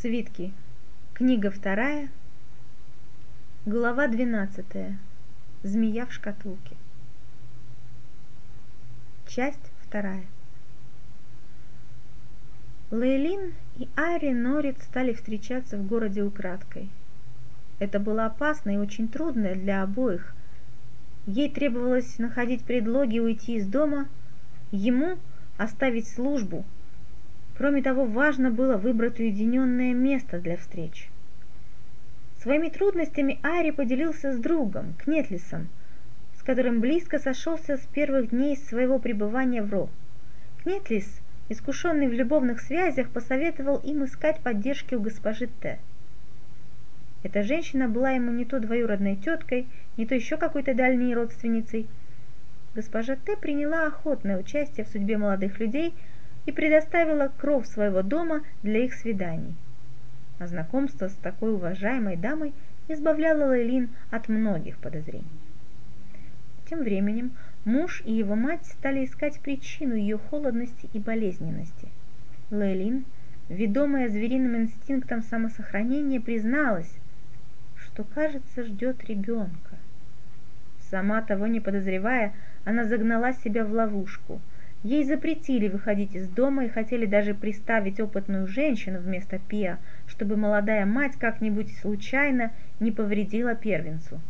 Свитки. Книга вторая. Глава двенадцатая. Змея в шкатулке. Часть вторая. Лейлин и Ари Норит стали встречаться в городе украдкой. Это было опасно и очень трудно для обоих. Ей требовалось находить предлоги уйти из дома, ему оставить службу – Кроме того, важно было выбрать уединенное место для встреч. Своими трудностями Ари поделился с другом, Кнетлисом, с которым близко сошелся с первых дней своего пребывания в Ро. Кнетлис, искушенный в любовных связях, посоветовал им искать поддержки у госпожи Т. Эта женщина была ему не то двоюродной теткой, не то еще какой-то дальней родственницей. Госпожа Т приняла охотное участие в судьбе молодых людей – и предоставила кров своего дома для их свиданий. А знакомство с такой уважаемой дамой избавляло Лейлин от многих подозрений. Тем временем муж и его мать стали искать причину ее холодности и болезненности. Лейлин, ведомая звериным инстинктом самосохранения, призналась, что, кажется, ждет ребенка. Сама того не подозревая, она загнала себя в ловушку – Ей запретили выходить из дома и хотели даже приставить опытную женщину вместо Пиа, чтобы молодая мать как-нибудь случайно не повредила первенцу.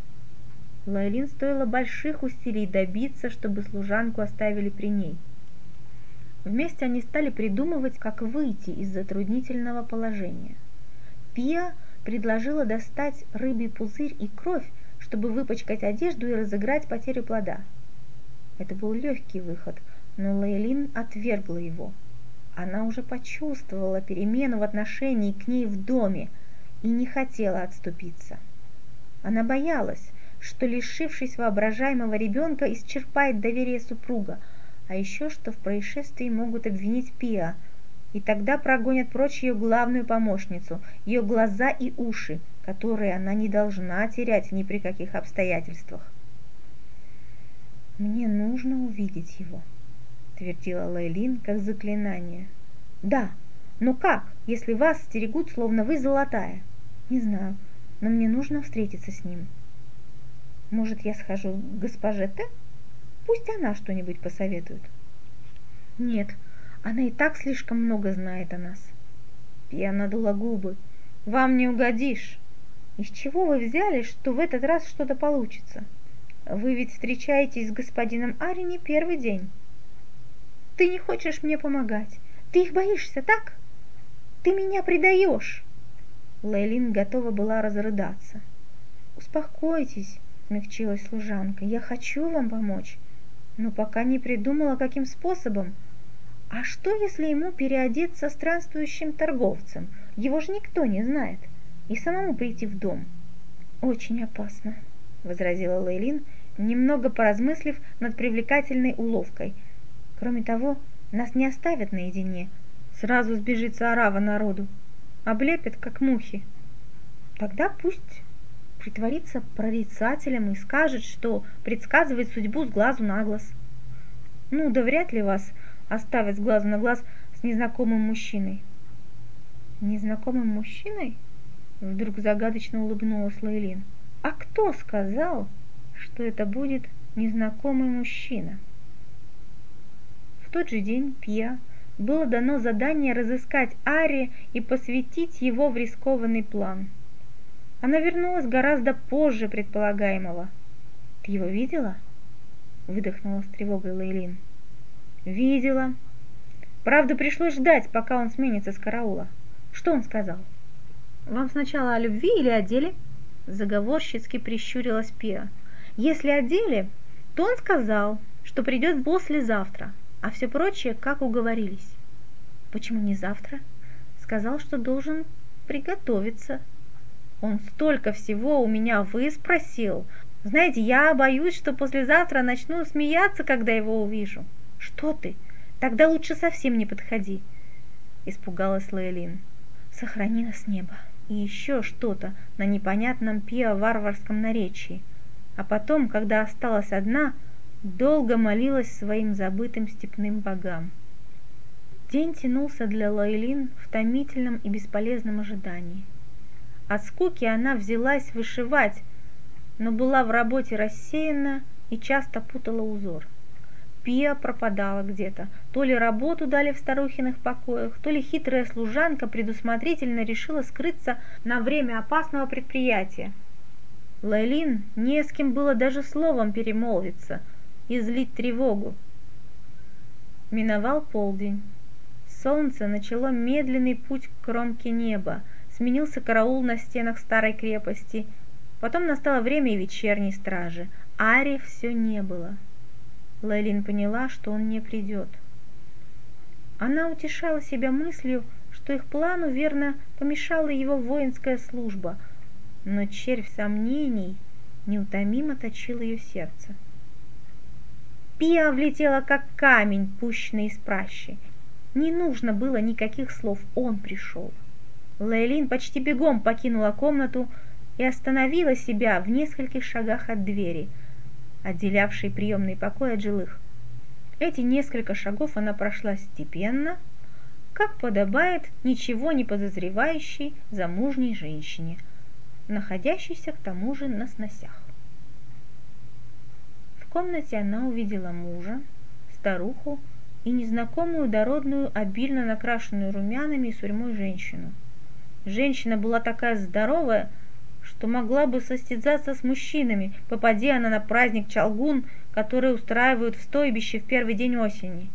Лайлин стоило больших усилий добиться, чтобы служанку оставили при ней. Вместе они стали придумывать, как выйти из затруднительного положения. Пиа предложила достать рыбий пузырь и кровь, чтобы выпачкать одежду и разыграть потерю плода. Это был легкий выход – но Лейлин отвергла его. Она уже почувствовала перемену в отношении к ней в доме и не хотела отступиться. Она боялась, что, лишившись воображаемого ребенка, исчерпает доверие супруга, а еще что в происшествии могут обвинить Пиа, и тогда прогонят прочь ее главную помощницу, ее глаза и уши, которые она не должна терять ни при каких обстоятельствах. Мне нужно увидеть его, твердила Лейлин как заклинание. Да, но как, если вас стерегут, словно вы золотая? Не знаю, но мне нужно встретиться с ним. Может, я схожу к госпоже Т? Пусть она что-нибудь посоветует. Нет, она и так слишком много знает о нас. Я надула губы. Вам не угодишь. Из чего вы взяли, что в этот раз что-то получится? Вы ведь встречаетесь с господином Ари не первый день. Ты не хочешь мне помогать. Ты их боишься, так? Ты меня предаешь. Лейлин готова была разрыдаться. Успокойтесь, смягчилась служанка. Я хочу вам помочь, но пока не придумала, каким способом. А что, если ему переодеться странствующим торговцем? Его же никто не знает. И самому прийти в дом. Очень опасно, возразила Лейлин, немного поразмыслив над привлекательной уловкой – Кроме того, нас не оставят наедине. Сразу сбежится орава народу. Облепят, как мухи. Тогда пусть притворится прорицателем и скажет, что предсказывает судьбу с глазу на глаз. Ну, да вряд ли вас оставят с глазу на глаз с незнакомым мужчиной. Незнакомым мужчиной? Вдруг загадочно улыбнулась Лейлин. А кто сказал, что это будет незнакомый мужчина? Тот же день Пья было дано задание разыскать Ари и посвятить его в рискованный план. Она вернулась гораздо позже предполагаемого. «Ты его видела?» — выдохнула с тревогой Лейлин. «Видела. Правда, пришлось ждать, пока он сменится с караула. Что он сказал?» «Вам сначала о любви или о деле?» Заговорщицки прищурилась Пиа. «Если о деле, то он сказал, что придет послезавтра, а все прочее, как уговорились. Почему не завтра? Сказал, что должен приготовиться. Он столько всего у меня выспросил. Знаете, я боюсь, что послезавтра начну смеяться, когда его увижу. Что ты? Тогда лучше совсем не подходи. Испугалась Лейлин. Сохрани нас небо. И еще что-то на непонятном пио-варварском наречии. А потом, когда осталась одна, долго молилась своим забытым степным богам. День тянулся для Лойлин в томительном и бесполезном ожидании. От скуки она взялась вышивать, но была в работе рассеяна и часто путала узор. Пия пропадала где-то. То ли работу дали в старухиных покоях, то ли хитрая служанка предусмотрительно решила скрыться на время опасного предприятия. Лайлин не с кем было даже словом перемолвиться и злить тревогу. Миновал полдень. Солнце начало медленный путь к кромке неба, сменился караул на стенах старой крепости. Потом настало время и вечерней стражи. Ари все не было. Лейлин поняла, что он не придет. Она утешала себя мыслью, что их плану верно помешала его воинская служба, но червь сомнений неутомимо точил ее сердце. Пия влетела как камень, пущенный из пращи. Не нужно было никаких слов, он пришел. Лейлин почти бегом покинула комнату и остановила себя в нескольких шагах от двери – отделявший приемный покой от жилых. Эти несколько шагов она прошла степенно, как подобает ничего не подозревающей замужней женщине, находящейся к тому же на сносях. Комнате она увидела мужа, старуху и незнакомую дородную, обильно накрашенную румянами и сурьмой женщину. Женщина была такая здоровая, что могла бы состязаться с мужчинами, попади она на праздник Чалгун, который устраивают в стойбище в первый день осени.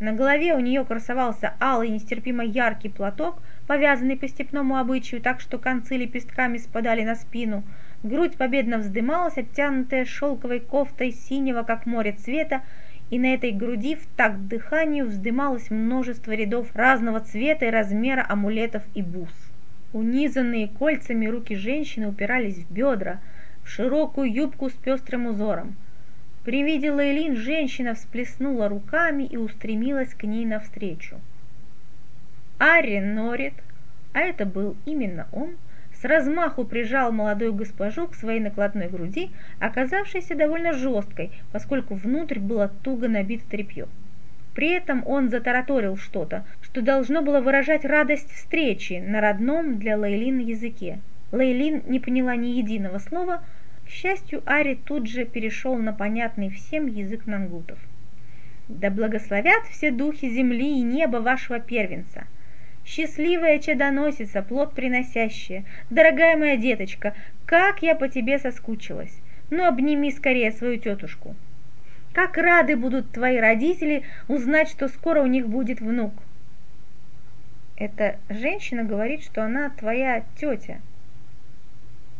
На голове у нее красовался алый нестерпимо яркий платок, повязанный по степному обычаю так, что концы лепестками спадали на спину. Грудь победно вздымалась, обтянутая шелковой кофтой синего, как море цвета, и на этой груди в такт дыханию вздымалось множество рядов разного цвета и размера амулетов и бус. Унизанные кольцами руки женщины упирались в бедра, в широкую юбку с пестрым узором. При виде Лейлин женщина всплеснула руками и устремилась к ней навстречу. Арри Норит, а это был именно он, с размаху прижал молодую госпожу к своей накладной груди, оказавшейся довольно жесткой, поскольку внутрь было туго набито тряпье. При этом он затараторил что-то, что должно было выражать радость встречи на родном для Лейлин языке. Лейлин не поняла ни единого слова, к счастью, Ари тут же перешел на понятный всем язык нангутов. «Да благословят все духи земли и неба вашего первенца!» Счастливая чадоносица, плод приносящая, дорогая моя деточка, как я по тебе соскучилась. Ну, обними скорее свою тетушку. Как рады будут твои родители узнать, что скоро у них будет внук. Эта женщина говорит, что она твоя тетя.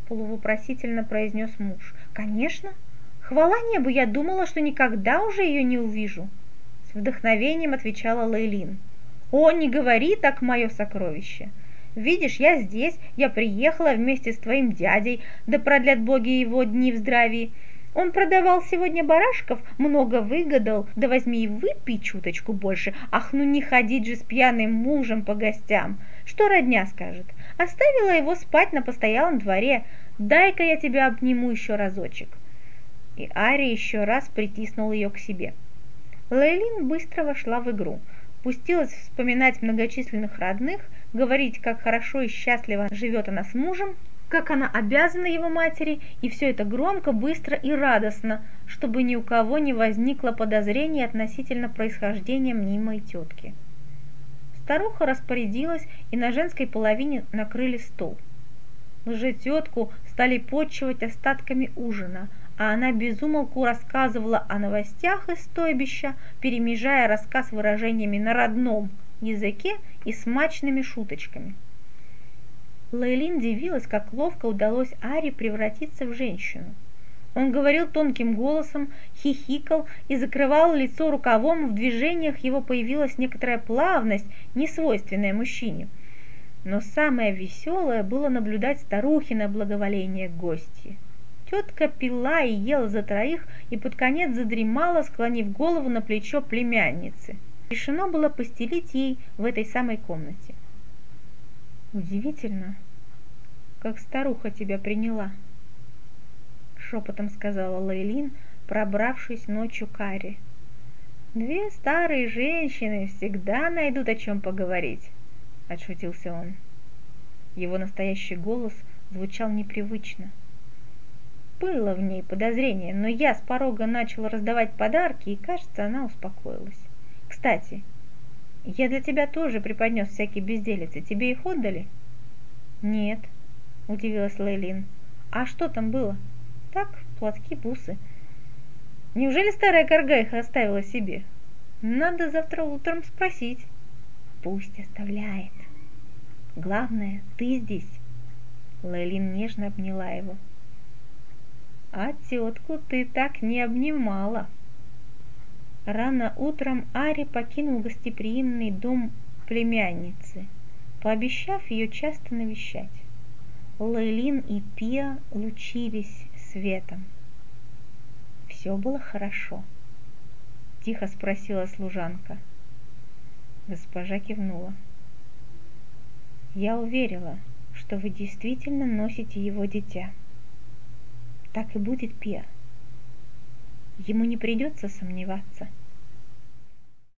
Полувопросительно произнес муж. Конечно. Хвала небу, я думала, что никогда уже ее не увижу. С вдохновением отвечала Лейлин. О, не говори так, мое сокровище. Видишь, я здесь, я приехала вместе с твоим дядей, да продлят боги его дни в здравии. Он продавал сегодня барашков, много выгадал, да возьми и выпей чуточку больше. Ах, ну не ходить же с пьяным мужем по гостям. Что родня скажет? Оставила его спать на постоялом дворе. Дай-ка я тебя обниму еще разочек. И Ари еще раз притиснул ее к себе. Лейлин быстро вошла в игру. Пустилась вспоминать многочисленных родных, говорить, как хорошо и счастливо живет она с мужем, как она обязана его матери, и все это громко, быстро и радостно, чтобы ни у кого не возникло подозрений относительно происхождения мнимой тетки. Старуха распорядилась, и на женской половине накрыли стол. Лжететку стали почивать остатками ужина, а она безумолку рассказывала о новостях из стойбища, перемежая рассказ выражениями на родном языке и смачными шуточками. Лейлин дивилась, как ловко удалось Ари превратиться в женщину. Он говорил тонким голосом, хихикал и закрывал лицо рукавом, в движениях его появилась некоторая плавность, несвойственная мужчине. Но самое веселое было наблюдать старухина благоволение гости. Тетка пила и ела за троих и под конец задремала, склонив голову на плечо племянницы. Решено было постелить ей в этой самой комнате. Удивительно, как старуха тебя приняла, шепотом сказала Лейлин, пробравшись ночью к Аре. Две старые женщины всегда найдут о чем поговорить, отшутился он. Его настоящий голос звучал непривычно. Было в ней подозрение, но я с порога начал раздавать подарки, и, кажется, она успокоилась. Кстати, я для тебя тоже преподнес всякие безделицы. Тебе их отдали? Нет, удивилась Лейлин. А что там было? Так, платки, бусы. Неужели старая корга их оставила себе? Надо завтра утром спросить. Пусть оставляет. Главное, ты здесь. Лейлин нежно обняла его. А тетку ты так не обнимала. Рано утром Ари покинул гостеприимный дом племянницы, пообещав ее часто навещать. Лейлин и Пия лучились светом. Все было хорошо. Тихо спросила служанка. Госпожа кивнула. Я уверила, что вы действительно носите его дитя. Так и будет Пия. Ему не придется сомневаться –